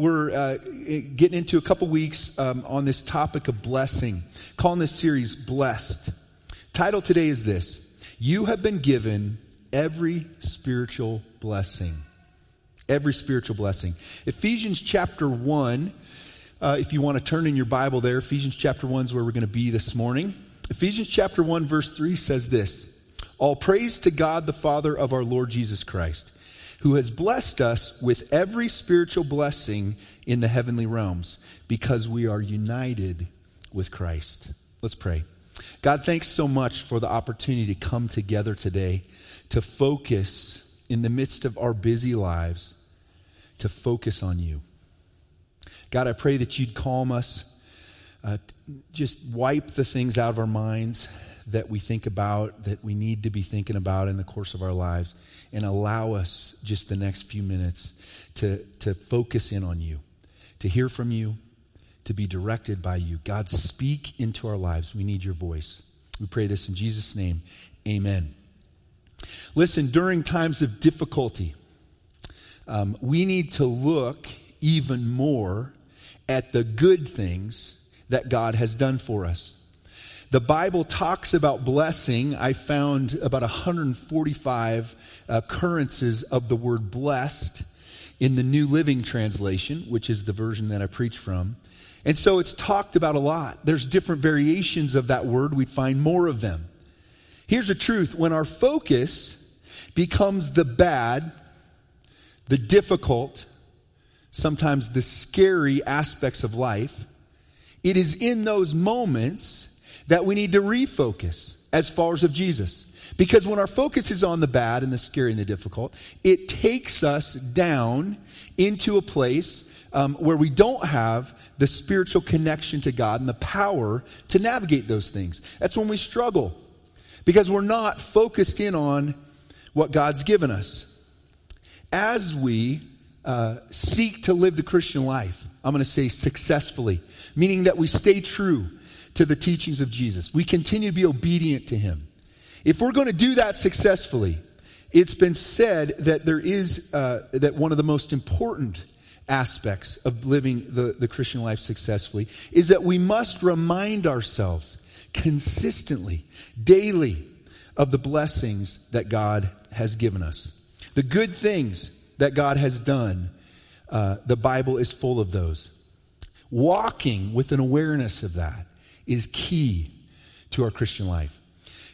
we're uh, getting into a couple weeks um, on this topic of blessing, calling this series Blessed. Title today is this You have been given every spiritual blessing. Every spiritual blessing. Ephesians chapter 1, uh, if you want to turn in your Bible there, Ephesians chapter 1 is where we're going to be this morning. Ephesians chapter 1, verse 3 says this All praise to God, the Father of our Lord Jesus Christ, who has blessed us with every spiritual blessing in the heavenly realms, because we are united with Christ. Let's pray. God, thanks so much for the opportunity to come together today to focus in the midst of our busy lives, to focus on you. God, I pray that you'd calm us, uh, just wipe the things out of our minds that we think about, that we need to be thinking about in the course of our lives, and allow us just the next few minutes to, to focus in on you, to hear from you, to be directed by you. God, speak into our lives. We need your voice. We pray this in Jesus' name. Amen. Listen, during times of difficulty, um, we need to look even more at the good things that God has done for us. The Bible talks about blessing. I found about 145 uh, occurrences of the word blessed in the New Living Translation, which is the version that I preach from. And so it's talked about a lot. There's different variations of that word. We'd find more of them. Here's the truth when our focus becomes the bad, the difficult, sometimes the scary aspects of life, it is in those moments that we need to refocus as followers of Jesus. Because when our focus is on the bad and the scary and the difficult, it takes us down into a place um, where we don't have the spiritual connection to God and the power to navigate those things. That's when we struggle because we're not focused in on what God's given us. As we uh, seek to live the Christian life, I'm going to say successfully, meaning that we stay true to the teachings of Jesus. We continue to be obedient to Him. If we're going to do that successfully, it's been said that there is, uh, that one of the most important aspects of living the, the Christian life successfully is that we must remind ourselves consistently, daily, of the blessings that God has given us. The good things that God has done, uh, the Bible is full of those. Walking with an awareness of that is key to our Christian life.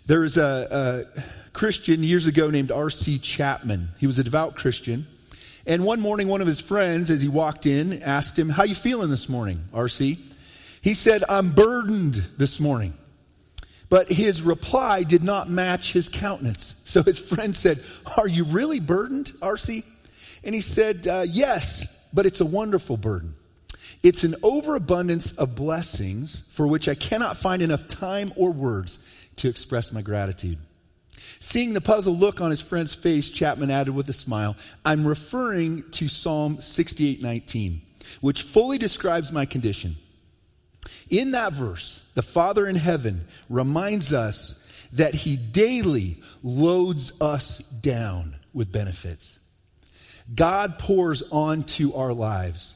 There was a, a Christian years ago named R.C. Chapman. He was a devout Christian. And one morning, one of his friends, as he walked in, asked him, How you feeling this morning, R.C.? He said, I'm burdened this morning. But his reply did not match his countenance. So his friend said, Are you really burdened, R.C.? And he said, uh, Yes, but it's a wonderful burden. It's an overabundance of blessings for which I cannot find enough time or words to express my gratitude. Seeing the puzzled look on his friend's face, Chapman added with a smile, I'm referring to Psalm 68:19, which fully describes my condition. In that verse, the Father in heaven reminds us that he daily loads us down with benefits. God pours onto our lives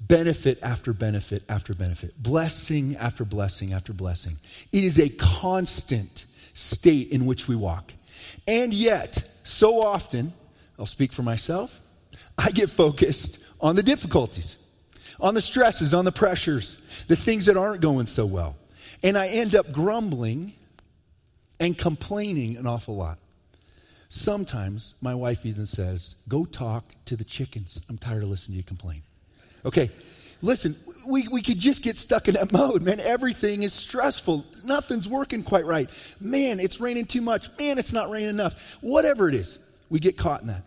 benefit after benefit after benefit, blessing after blessing after blessing. It is a constant state in which we walk. And yet, so often, I'll speak for myself, I get focused on the difficulties on the stresses, on the pressures, the things that aren't going so well. And I end up grumbling and complaining an awful lot. Sometimes my wife even says, Go talk to the chickens. I'm tired of listening to you complain. Okay, listen, we, we could just get stuck in that mode, man. Everything is stressful. Nothing's working quite right. Man, it's raining too much. Man, it's not raining enough. Whatever it is, we get caught in that.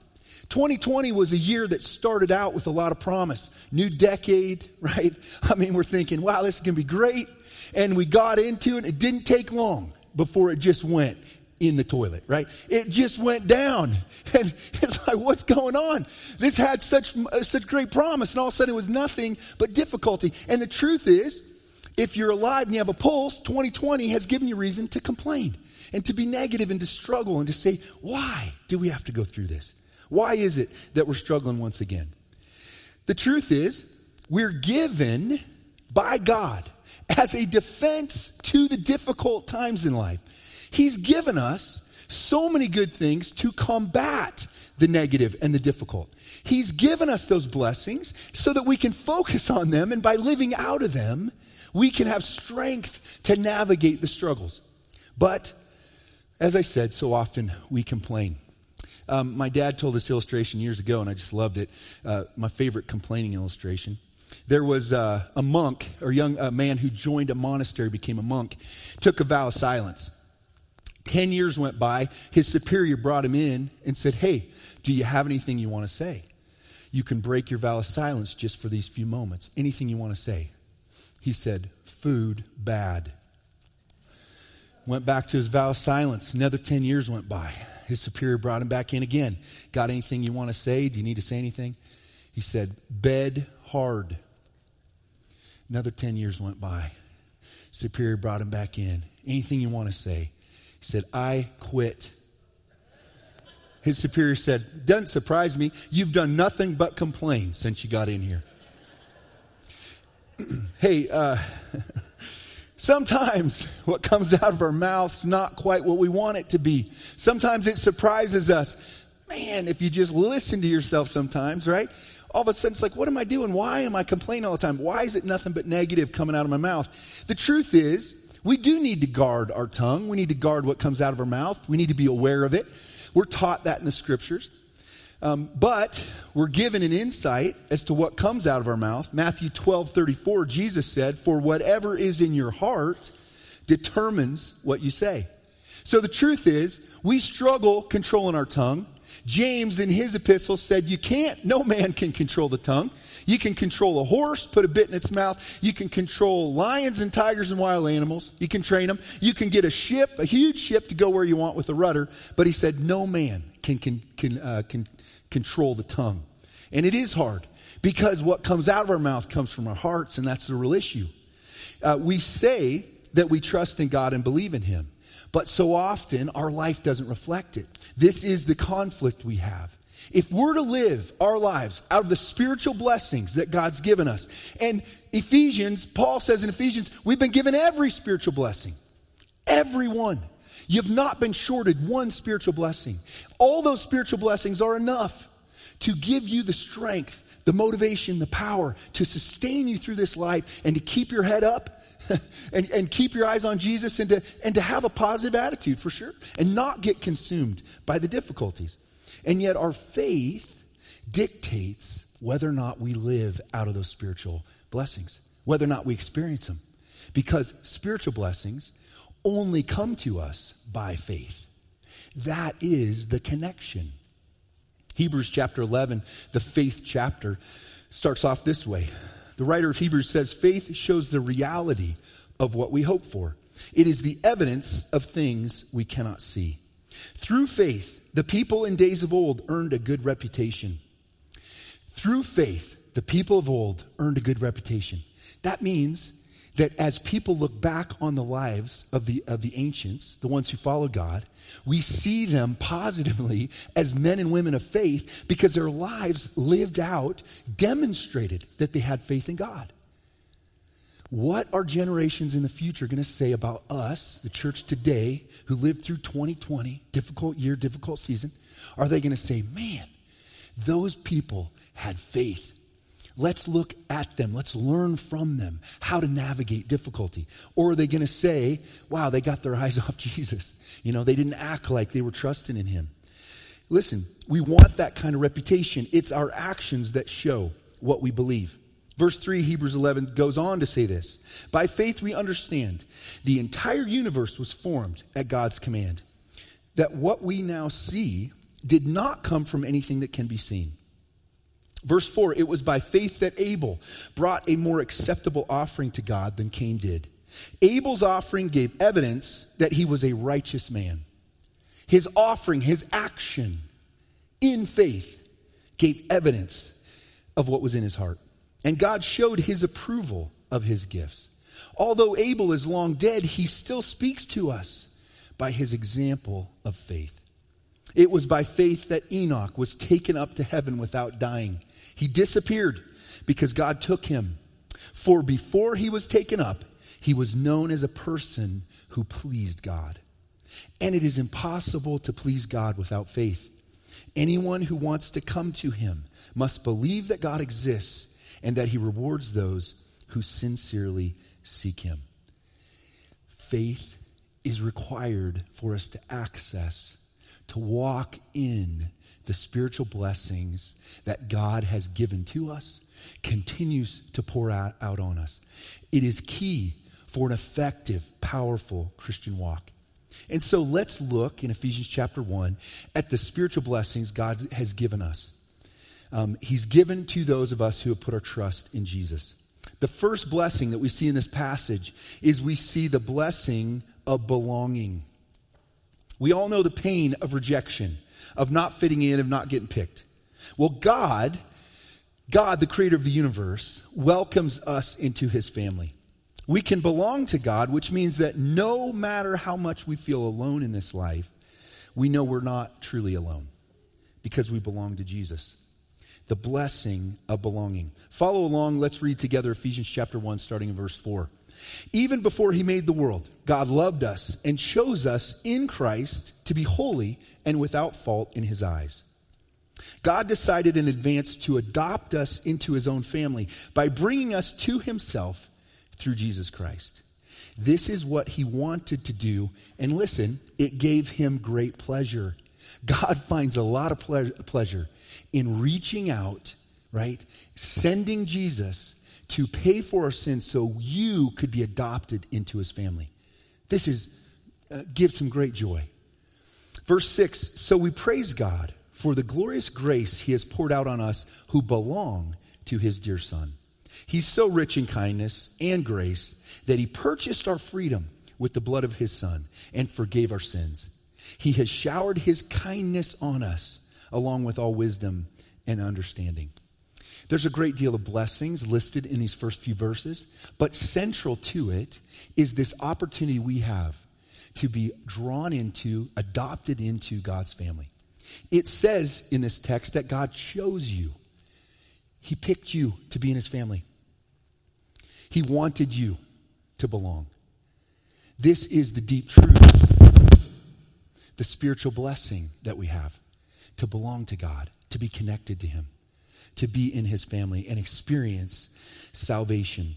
2020 was a year that started out with a lot of promise. New decade, right? I mean, we're thinking, wow, this is going to be great. And we got into it. It didn't take long before it just went in the toilet, right? It just went down. And it's like, what's going on? This had such, uh, such great promise, and all of a sudden it was nothing but difficulty. And the truth is, if you're alive and you have a pulse, 2020 has given you reason to complain and to be negative and to struggle and to say, why do we have to go through this? Why is it that we're struggling once again? The truth is, we're given by God as a defense to the difficult times in life. He's given us so many good things to combat the negative and the difficult. He's given us those blessings so that we can focus on them, and by living out of them, we can have strength to navigate the struggles. But, as I said, so often we complain. Um, my dad told this illustration years ago, and I just loved it. Uh, my favorite complaining illustration. There was uh, a monk or young uh, man who joined a monastery, became a monk, took a vow of silence. Ten years went by. His superior brought him in and said, Hey, do you have anything you want to say? You can break your vow of silence just for these few moments. Anything you want to say. He said, Food bad. Went back to his vow of silence. Another 10 years went by. His superior brought him back in again. Got anything you want to say? Do you need to say anything? He said, Bed hard. Another 10 years went by. Superior brought him back in. Anything you want to say? He said, I quit. His superior said, Doesn't surprise me. You've done nothing but complain since you got in here. hey, uh, sometimes what comes out of our mouth's not quite what we want it to be. Sometimes it surprises us. Man, if you just listen to yourself sometimes, right? All of a sudden it's like, what am I doing? Why am I complaining all the time? Why is it nothing but negative coming out of my mouth? The truth is, we do need to guard our tongue. We need to guard what comes out of our mouth. We need to be aware of it. We're taught that in the scriptures. Um, but we're given an insight as to what comes out of our mouth. Matthew 12 34, Jesus said, For whatever is in your heart determines what you say. So the truth is, we struggle controlling our tongue. James, in his epistle, said, You can't, no man can control the tongue. You can control a horse, put a bit in its mouth. You can control lions and tigers and wild animals. You can train them. You can get a ship, a huge ship, to go where you want with a rudder. But he said, no man can, can, can, uh, can control the tongue. And it is hard because what comes out of our mouth comes from our hearts, and that's the real issue. Uh, we say that we trust in God and believe in Him, but so often our life doesn't reflect it. This is the conflict we have. If we're to live our lives out of the spiritual blessings that God's given us, and Ephesians, Paul says in Ephesians, we've been given every spiritual blessing. Every one. You've not been shorted one spiritual blessing. All those spiritual blessings are enough to give you the strength, the motivation, the power to sustain you through this life and to keep your head up and, and keep your eyes on Jesus and to, and to have a positive attitude for sure and not get consumed by the difficulties. And yet, our faith dictates whether or not we live out of those spiritual blessings, whether or not we experience them. Because spiritual blessings only come to us by faith. That is the connection. Hebrews chapter 11, the faith chapter, starts off this way. The writer of Hebrews says, Faith shows the reality of what we hope for, it is the evidence of things we cannot see. Through faith, the people in days of old earned a good reputation. Through faith, the people of old earned a good reputation. That means that as people look back on the lives of the, of the ancients, the ones who followed God, we see them positively as men and women of faith because their lives lived out demonstrated that they had faith in God. What are generations in the future going to say about us, the church today, who lived through 2020, difficult year, difficult season? Are they going to say, man, those people had faith? Let's look at them. Let's learn from them how to navigate difficulty. Or are they going to say, wow, they got their eyes off Jesus? You know, they didn't act like they were trusting in him. Listen, we want that kind of reputation. It's our actions that show what we believe. Verse 3, Hebrews 11, goes on to say this By faith we understand the entire universe was formed at God's command, that what we now see did not come from anything that can be seen. Verse 4, it was by faith that Abel brought a more acceptable offering to God than Cain did. Abel's offering gave evidence that he was a righteous man. His offering, his action in faith, gave evidence of what was in his heart. And God showed his approval of his gifts. Although Abel is long dead, he still speaks to us by his example of faith. It was by faith that Enoch was taken up to heaven without dying. He disappeared because God took him. For before he was taken up, he was known as a person who pleased God. And it is impossible to please God without faith. Anyone who wants to come to him must believe that God exists and that he rewards those who sincerely seek him. Faith is required for us to access, to walk in the spiritual blessings that God has given to us, continues to pour out, out on us. It is key for an effective, powerful Christian walk. And so let's look in Ephesians chapter 1 at the spiritual blessings God has given us. Um, he's given to those of us who have put our trust in Jesus. The first blessing that we see in this passage is we see the blessing of belonging. We all know the pain of rejection, of not fitting in, of not getting picked. Well, God, God, the creator of the universe, welcomes us into his family. We can belong to God, which means that no matter how much we feel alone in this life, we know we're not truly alone because we belong to Jesus. The blessing of belonging. Follow along. Let's read together Ephesians chapter 1, starting in verse 4. Even before he made the world, God loved us and chose us in Christ to be holy and without fault in his eyes. God decided in advance to adopt us into his own family by bringing us to himself through Jesus Christ. This is what he wanted to do. And listen, it gave him great pleasure. God finds a lot of ple- pleasure in reaching out, right? Sending Jesus to pay for our sins so you could be adopted into his family. This is uh, gives him great joy. Verse 6 So we praise God for the glorious grace he has poured out on us who belong to his dear Son. He's so rich in kindness and grace that he purchased our freedom with the blood of his Son and forgave our sins. He has showered his kindness on us, along with all wisdom and understanding. There's a great deal of blessings listed in these first few verses, but central to it is this opportunity we have to be drawn into, adopted into God's family. It says in this text that God chose you, He picked you to be in His family. He wanted you to belong. This is the deep truth, the spiritual blessing that we have to belong to God, to be connected to Him, to be in His family and experience salvation.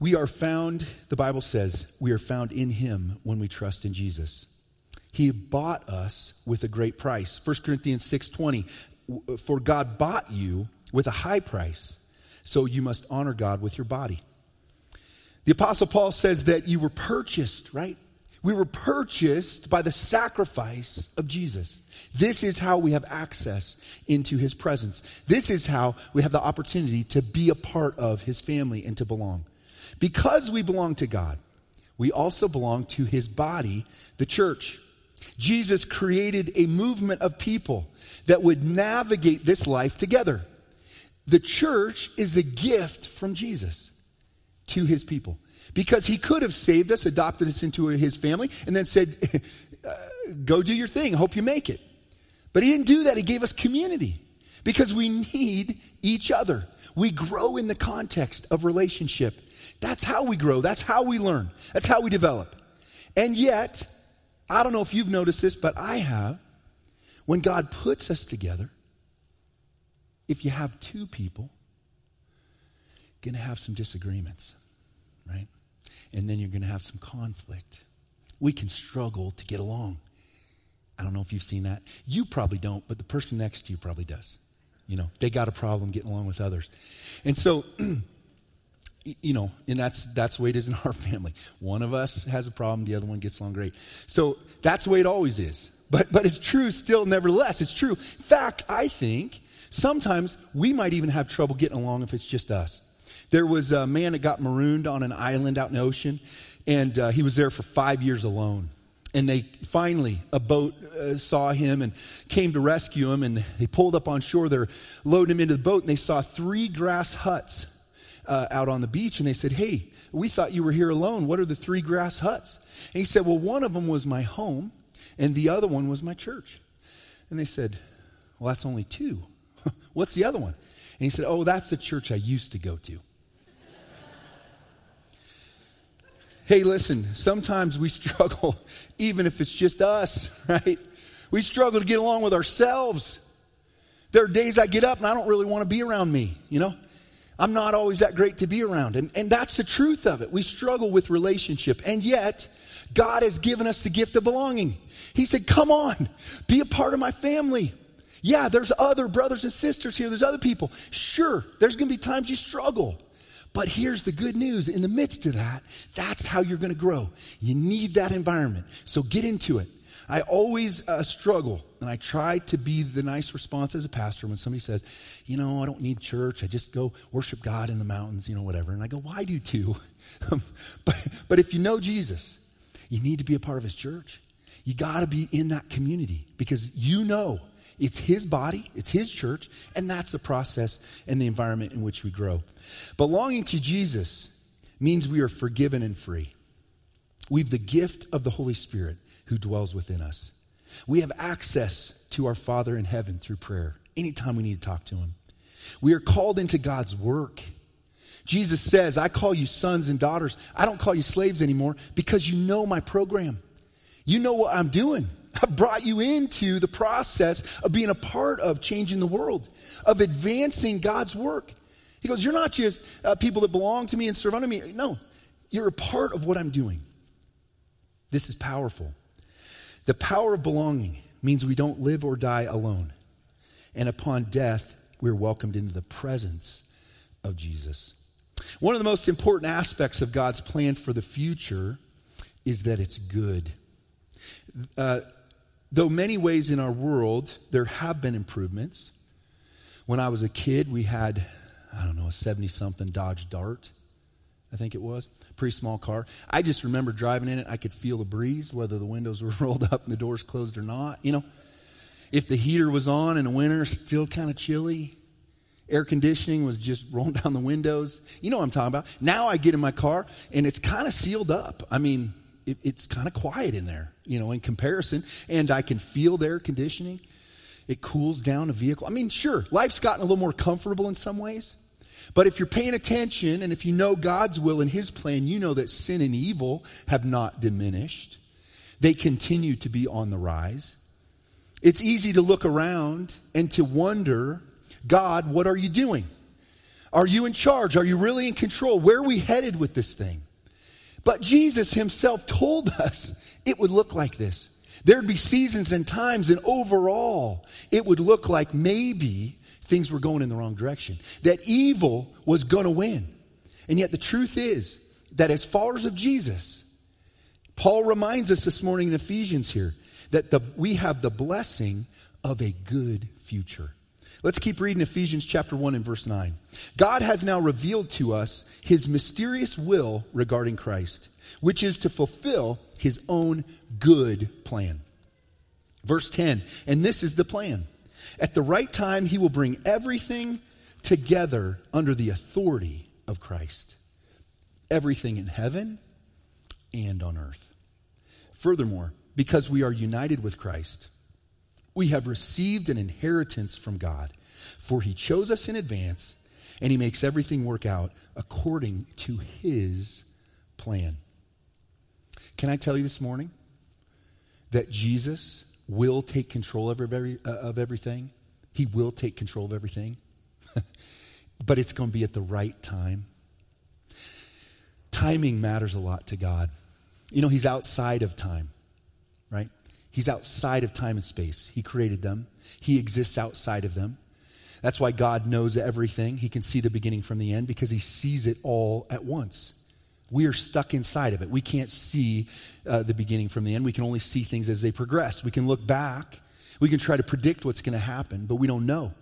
We are found, the Bible says, we are found in Him when we trust in Jesus. He bought us with a great price. 1 Corinthians 6:20 For God bought you with a high price. So you must honor God with your body. The Apostle Paul says that you were purchased, right? We were purchased by the sacrifice of Jesus. This is how we have access into his presence. This is how we have the opportunity to be a part of his family and to belong. Because we belong to God, we also belong to his body, the church. Jesus created a movement of people that would navigate this life together. The church is a gift from Jesus to his people because he could have saved us, adopted us into his family, and then said, uh, Go do your thing. Hope you make it. But he didn't do that. He gave us community because we need each other. We grow in the context of relationship. That's how we grow. That's how we learn. That's how we develop. And yet, I don't know if you've noticed this, but I have. When God puts us together, if you have two people, going to have some disagreements, right? And then you're going to have some conflict. We can struggle to get along. I don't know if you've seen that. You probably don't, but the person next to you probably does. You know, they got a problem getting along with others. And so, you know, and that's that's the way it is in our family. One of us has a problem, the other one gets along great. So that's the way it always is. But but it's true still, nevertheless. It's true. In fact, I think Sometimes we might even have trouble getting along if it's just us. There was a man that got marooned on an island out in the ocean, and uh, he was there for five years alone. And they finally, a boat uh, saw him and came to rescue him, and they pulled up on shore. They're loading him into the boat, and they saw three grass huts uh, out on the beach, and they said, Hey, we thought you were here alone. What are the three grass huts? And he said, Well, one of them was my home, and the other one was my church. And they said, Well, that's only two. What's the other one? And he said, Oh, that's the church I used to go to. Hey, listen, sometimes we struggle, even if it's just us, right? We struggle to get along with ourselves. There are days I get up and I don't really want to be around me, you know? I'm not always that great to be around. And, and that's the truth of it. We struggle with relationship. And yet, God has given us the gift of belonging. He said, Come on, be a part of my family. Yeah, there's other brothers and sisters here, there's other people. Sure, there's going to be times you struggle. But here's the good news in the midst of that, that's how you're going to grow. You need that environment. So get into it. I always uh, struggle, and I try to be the nice response as a pastor when somebody says, You know, I don't need church. I just go worship God in the mountains, you know, whatever. And I go, Why do you too? but, but if you know Jesus, you need to be a part of his church. You got to be in that community because you know it's his body, it's his church, and that's the process and the environment in which we grow. Belonging to Jesus means we are forgiven and free. We have the gift of the Holy Spirit who dwells within us. We have access to our Father in heaven through prayer anytime we need to talk to him. We are called into God's work. Jesus says, I call you sons and daughters. I don't call you slaves anymore because you know my program. You know what I'm doing. I brought you into the process of being a part of changing the world, of advancing God's work. He goes, You're not just uh, people that belong to me and serve under me. No, you're a part of what I'm doing. This is powerful. The power of belonging means we don't live or die alone. And upon death, we're welcomed into the presence of Jesus. One of the most important aspects of God's plan for the future is that it's good. Uh, though many ways in our world there have been improvements. When I was a kid, we had, I don't know, a 70 something Dodge Dart, I think it was. Pretty small car. I just remember driving in it. I could feel the breeze, whether the windows were rolled up and the doors closed or not. You know, if the heater was on in the winter, still kind of chilly. Air conditioning was just rolling down the windows. You know what I'm talking about. Now I get in my car and it's kind of sealed up. I mean, it, it's kind of quiet in there, you know, in comparison. And I can feel the air conditioning. It cools down a vehicle. I mean, sure, life's gotten a little more comfortable in some ways. But if you're paying attention and if you know God's will and His plan, you know that sin and evil have not diminished. They continue to be on the rise. It's easy to look around and to wonder, God, what are you doing? Are you in charge? Are you really in control? Where are we headed with this thing? But Jesus himself told us it would look like this. There'd be seasons and times, and overall, it would look like maybe things were going in the wrong direction, that evil was going to win. And yet, the truth is that as followers of Jesus, Paul reminds us this morning in Ephesians here that the, we have the blessing of a good future. Let's keep reading Ephesians chapter 1 and verse 9. God has now revealed to us his mysterious will regarding Christ, which is to fulfill his own good plan. Verse 10, and this is the plan. At the right time, he will bring everything together under the authority of Christ. Everything in heaven and on earth. Furthermore, because we are united with Christ, we have received an inheritance from God, for he chose us in advance and he makes everything work out according to his plan. Can I tell you this morning that Jesus will take control of, every, uh, of everything? He will take control of everything, but it's going to be at the right time. Timing matters a lot to God. You know, He's outside of time, right? He's outside of time and space. He created them, He exists outside of them. That's why God knows everything. He can see the beginning from the end because He sees it all at once. We are stuck inside of it. We can't see uh, the beginning from the end. We can only see things as they progress. We can look back. We can try to predict what's going to happen, but we don't know.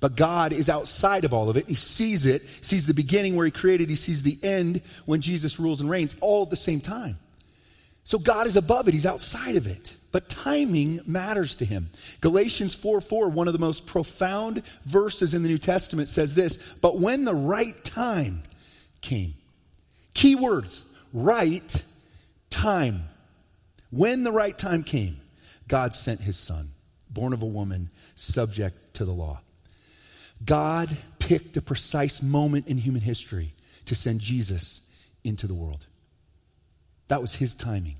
But God is outside of all of it. He sees it, sees the beginning where He created, He sees the end when Jesus rules and reigns, all at the same time. So God is above it, He's outside of it. But timing matters to him. Galatians 4 4, one of the most profound verses in the New Testament, says this But when the right time came, key words, right time. When the right time came, God sent his son, born of a woman, subject to the law. God picked a precise moment in human history to send Jesus into the world. That was his timing,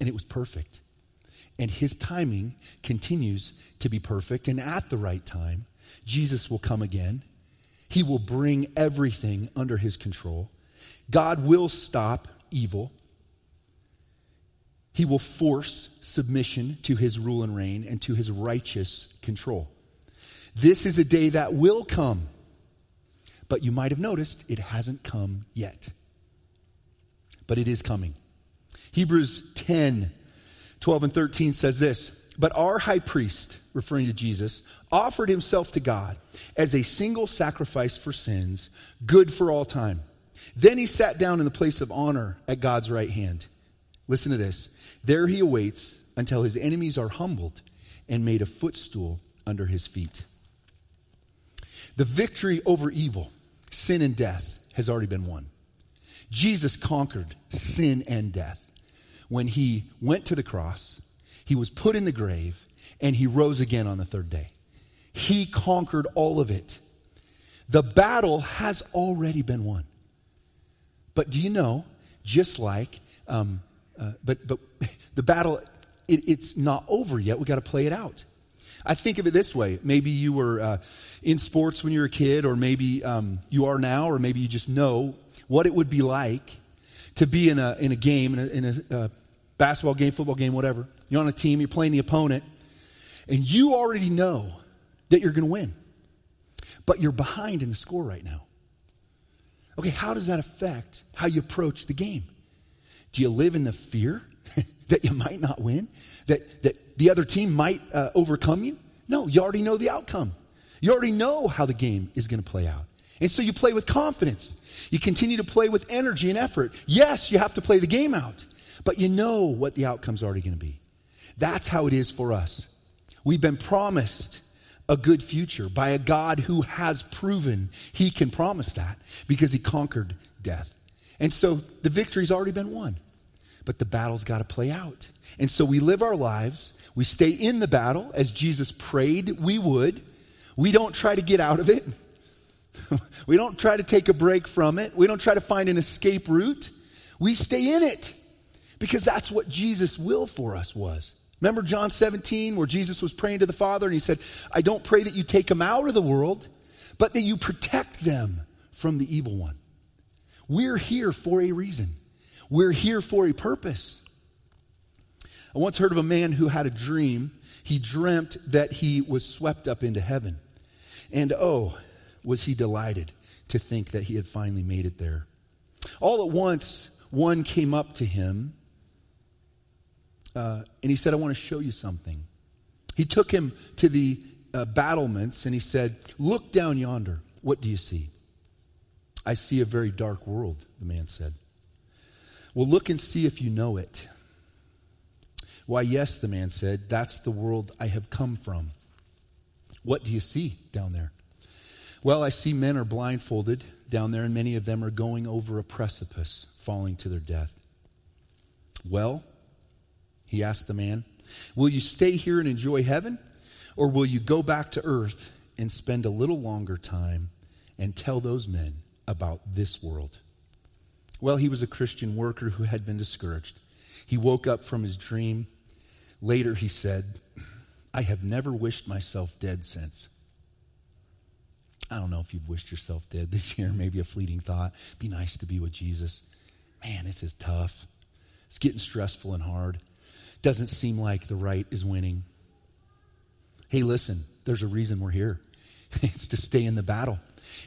and it was perfect. And his timing continues to be perfect, and at the right time, Jesus will come again. He will bring everything under his control. God will stop evil. He will force submission to his rule and reign and to his righteous control. This is a day that will come, but you might have noticed it hasn't come yet. But it is coming. Hebrews 10 12 and 13 says this But our high priest, referring to Jesus, offered himself to God as a single sacrifice for sins, good for all time. Then he sat down in the place of honor at God's right hand. Listen to this. There he awaits until his enemies are humbled and made a footstool under his feet. The victory over evil, sin, and death has already been won. Jesus conquered sin and death when he went to the cross, he was put in the grave, and he rose again on the third day. He conquered all of it. The battle has already been won. But do you know, just like, um, uh, but, but the battle, it, it's not over yet. we got to play it out. I think of it this way. Maybe you were uh, in sports when you were a kid, or maybe um, you are now, or maybe you just know what it would be like to be in a, in a game, in a, in a uh, basketball game, football game, whatever. You're on a team, you're playing the opponent, and you already know that you're going to win, but you're behind in the score right now. Okay, how does that affect how you approach the game? Do you live in the fear that you might not win? That, that the other team might uh, overcome you? No, you already know the outcome. You already know how the game is going to play out. And so you play with confidence. You continue to play with energy and effort. Yes, you have to play the game out, but you know what the outcome's already going to be. That's how it is for us. We've been promised a good future by a God who has proven he can promise that because he conquered death. And so the victory's already been won, but the battle's got to play out. And so we live our lives, we stay in the battle as Jesus prayed we would. We don't try to get out of it. we don't try to take a break from it. We don't try to find an escape route. We stay in it because that's what Jesus' will for us was. Remember John 17, where Jesus was praying to the Father and he said, I don't pray that you take them out of the world, but that you protect them from the evil one. We're here for a reason, we're here for a purpose. I once heard of a man who had a dream. He dreamt that he was swept up into heaven. And oh, was he delighted to think that he had finally made it there. All at once, one came up to him uh, and he said, I want to show you something. He took him to the uh, battlements and he said, Look down yonder. What do you see? I see a very dark world, the man said. Well, look and see if you know it. Why, yes, the man said, that's the world I have come from. What do you see down there? Well, I see men are blindfolded down there, and many of them are going over a precipice, falling to their death. Well, he asked the man, Will you stay here and enjoy heaven? Or will you go back to earth and spend a little longer time and tell those men about this world? Well, he was a Christian worker who had been discouraged. He woke up from his dream. Later, he said, I have never wished myself dead since. I don't know if you've wished yourself dead this year, maybe a fleeting thought. Be nice to be with Jesus. Man, this is tough. It's getting stressful and hard doesn't seem like the right is winning. Hey, listen, there's a reason we're here. it's to stay in the battle,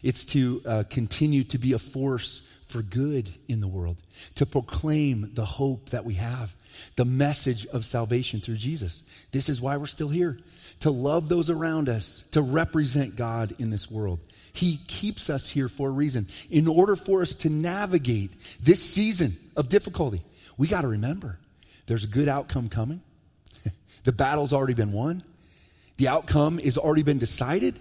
it's to uh, continue to be a force for good in the world, to proclaim the hope that we have, the message of salvation through Jesus. This is why we're still here to love those around us, to represent God in this world. He keeps us here for a reason. In order for us to navigate this season of difficulty, we got to remember there's a good outcome coming. the battle's already been won. The outcome has already been decided,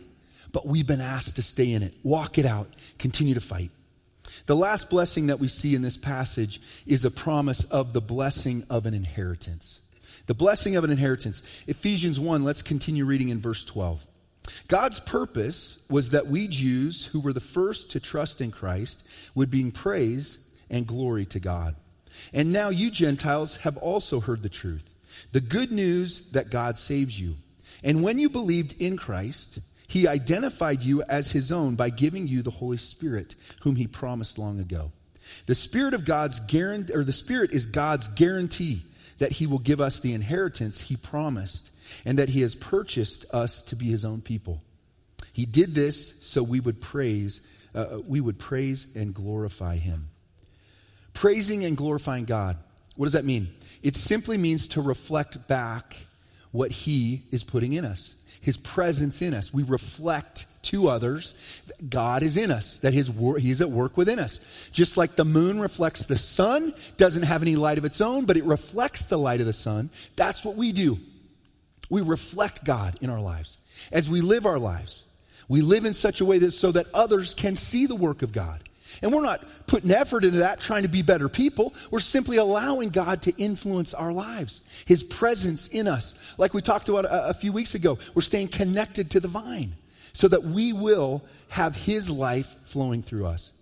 but we've been asked to stay in it, walk it out, continue to fight. The last blessing that we see in this passage is a promise of the blessing of an inheritance. The blessing of an inheritance. Ephesians 1, let's continue reading in verse 12. God's purpose was that we Jews, who were the first to trust in Christ, would bring praise and glory to God. And now you Gentiles have also heard the truth the good news that God saves you. And when you believed in Christ, he identified you as his own by giving you the Holy Spirit, whom he promised long ago. The Spirit of God's guarantee, or the Spirit is God's guarantee that he will give us the inheritance he promised and that he has purchased us to be his own people. He did this so we would praise, uh, we would praise and glorify him. Praising and glorifying God. What does that mean? It simply means to reflect back what he is putting in us, his presence in us. We reflect to others that God is in us, that his wor- he is at work within us. Just like the moon reflects the sun, doesn't have any light of its own, but it reflects the light of the sun. That's what we do. We reflect God in our lives as we live our lives. We live in such a way that so that others can see the work of God. And we're not putting effort into that trying to be better people. We're simply allowing God to influence our lives, His presence in us. Like we talked about a, a few weeks ago, we're staying connected to the vine so that we will have His life flowing through us.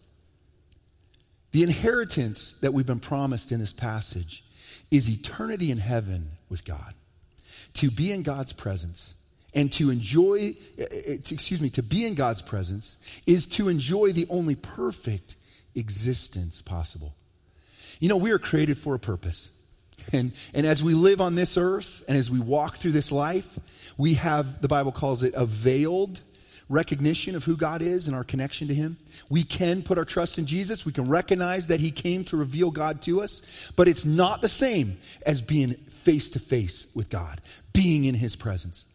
The inheritance that we've been promised in this passage is eternity in heaven with God. To be in God's presence and to enjoy, eh, eh, excuse me, to be in God's presence is to enjoy the only perfect existence possible. You know, we are created for a purpose. And, and as we live on this earth and as we walk through this life, we have, the Bible calls it a veiled recognition of who God is and our connection to Him. We can put our trust in Jesus. We can recognize that He came to reveal God to us, but it's not the same as being face to face with God, being in His presence.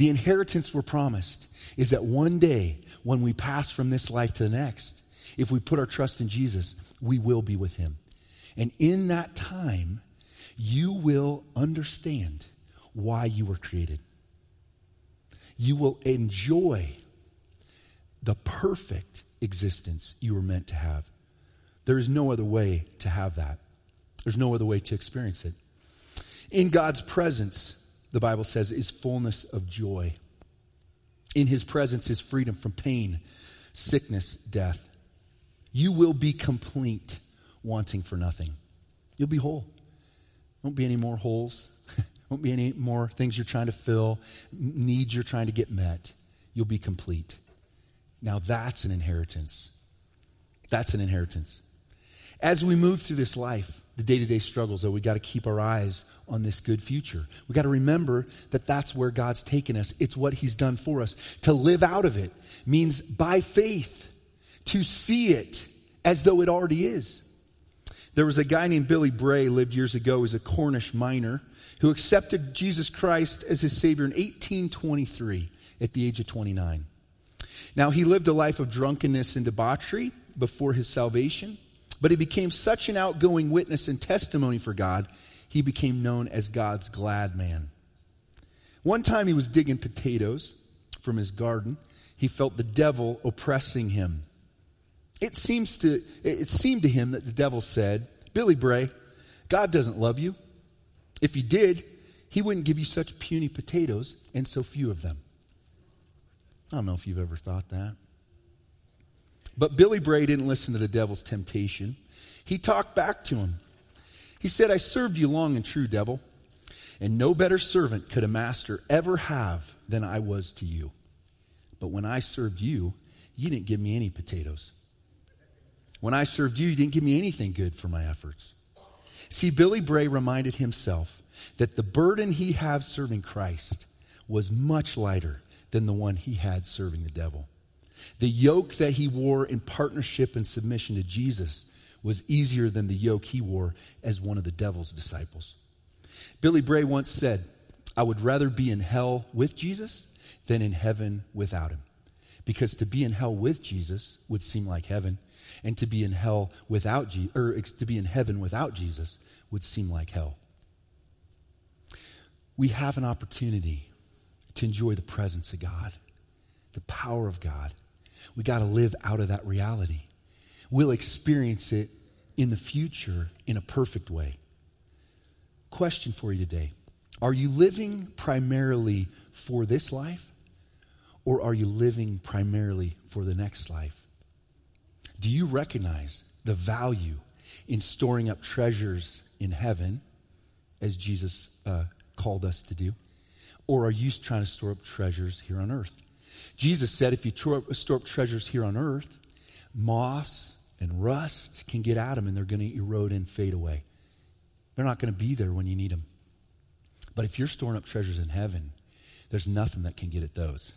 The inheritance we're promised is that one day, when we pass from this life to the next, if we put our trust in Jesus, we will be with him. And in that time, you will understand why you were created. You will enjoy the perfect existence you were meant to have. There is no other way to have that. There's no other way to experience it. In God's presence, the Bible says, is fullness of joy. In his presence is freedom from pain, sickness, death. You will be complete, wanting for nothing. You'll be whole. Won't be any more holes. Won't be any more things you're trying to fill, needs you're trying to get met. You'll be complete. Now that's an inheritance. That's an inheritance. As we move through this life, the day to day struggles, though, we got to keep our eyes on this good future. We got to remember that that's where God's taken us. It's what He's done for us. To live out of it means by faith, to see it as though it already is. There was a guy named Billy Bray, lived years ago, as a Cornish miner, who accepted Jesus Christ as his Savior in 1823 at the age of 29. Now, he lived a life of drunkenness and debauchery before his salvation. But he became such an outgoing witness and testimony for God, he became known as God's glad man. One time he was digging potatoes from his garden. He felt the devil oppressing him. It, seems to, it seemed to him that the devil said, Billy Bray, God doesn't love you. If he did, he wouldn't give you such puny potatoes and so few of them. I don't know if you've ever thought that. But Billy Bray didn't listen to the devil's temptation. He talked back to him. He said, I served you long and true, devil, and no better servant could a master ever have than I was to you. But when I served you, you didn't give me any potatoes. When I served you, you didn't give me anything good for my efforts. See, Billy Bray reminded himself that the burden he had serving Christ was much lighter than the one he had serving the devil. The yoke that he wore in partnership and submission to Jesus was easier than the yoke he wore as one of the devil's disciples. Billy Bray once said, I would rather be in hell with Jesus than in heaven without him. Because to be in hell with Jesus would seem like heaven, and to be in hell without Je- or to be in heaven without Jesus would seem like hell. We have an opportunity to enjoy the presence of God, the power of God, we got to live out of that reality. We'll experience it in the future in a perfect way. Question for you today Are you living primarily for this life? Or are you living primarily for the next life? Do you recognize the value in storing up treasures in heaven, as Jesus uh, called us to do? Or are you trying to store up treasures here on earth? Jesus said if you store up treasures here on earth, moss and rust can get at them and they're going to erode and fade away. They're not going to be there when you need them. But if you're storing up treasures in heaven, there's nothing that can get at those.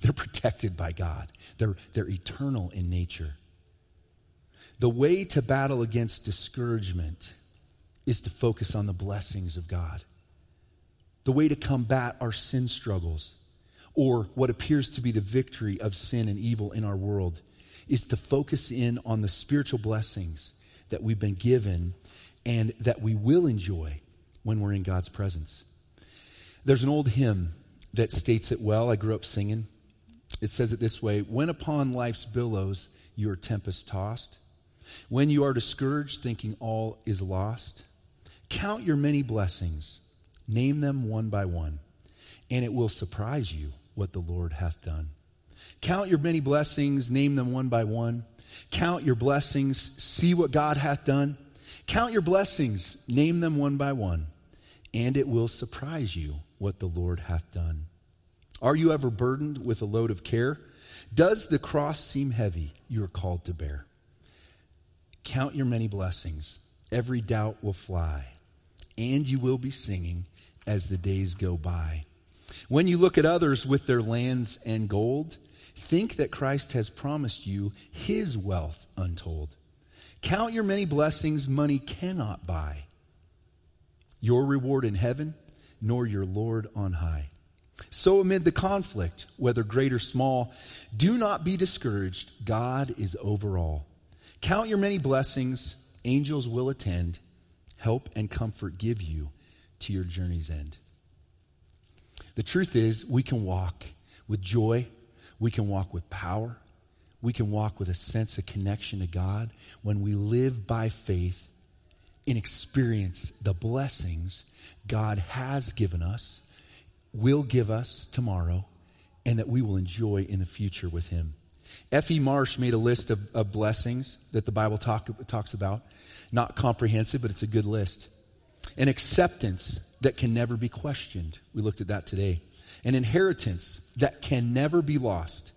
They're protected by God, they're, they're eternal in nature. The way to battle against discouragement is to focus on the blessings of God. The way to combat our sin struggles or what appears to be the victory of sin and evil in our world is to focus in on the spiritual blessings that we've been given and that we will enjoy when we're in God's presence. There's an old hymn that states it well. I grew up singing. It says it this way When upon life's billows you are tempest tossed, when you are discouraged, thinking all is lost, count your many blessings, name them one by one, and it will surprise you what the Lord hath done. Count your many blessings, name them one by one. Count your blessings, see what God hath done. Count your blessings, name them one by one, and it will surprise you what the Lord hath done. Are you ever burdened with a load of care? Does the cross seem heavy you are called to bear? Count your many blessings. Every doubt will fly, and you will be singing as the days go by. When you look at others with their lands and gold, think that Christ has promised you his wealth untold. Count your many blessings money cannot buy. Your reward in heaven, nor your Lord on high. So, amid the conflict, whether great or small, do not be discouraged. God is over all. Count your many blessings, angels will attend, help and comfort give you to your journey's end. The truth is, we can walk with joy, we can walk with power, we can walk with a sense of connection to God when we live by faith and experience the blessings God has given us, will give us tomorrow, and that we will enjoy in the future with Him. F.E. Marsh made a list of, of blessings that the Bible talk, talks about. Not comprehensive, but it's a good list. An acceptance that can never be questioned. We looked at that today. An inheritance that can never be lost.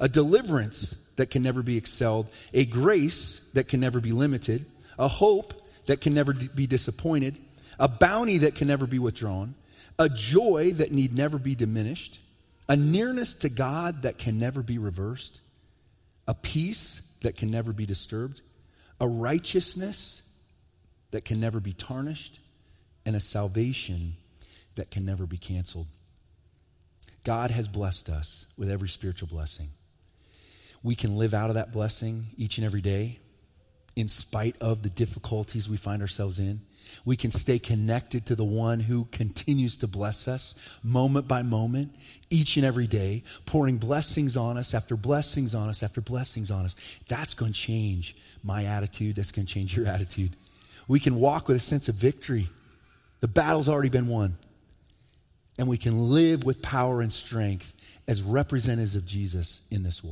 A deliverance that can never be excelled. A grace that can never be limited. A hope that can never be disappointed. A bounty that can never be withdrawn. A joy that need never be diminished. A nearness to God that can never be reversed a peace that can never be disturbed, a righteousness that can never be tarnished, and a salvation that can never be canceled. God has blessed us with every spiritual blessing. We can live out of that blessing each and every day in spite of the difficulties we find ourselves in. We can stay connected to the one who continues to bless us moment by moment, each and every day, pouring blessings on us after blessings on us after blessings on us. That's going to change my attitude. That's going to change your attitude. We can walk with a sense of victory. The battle's already been won. And we can live with power and strength as representatives of Jesus in this world.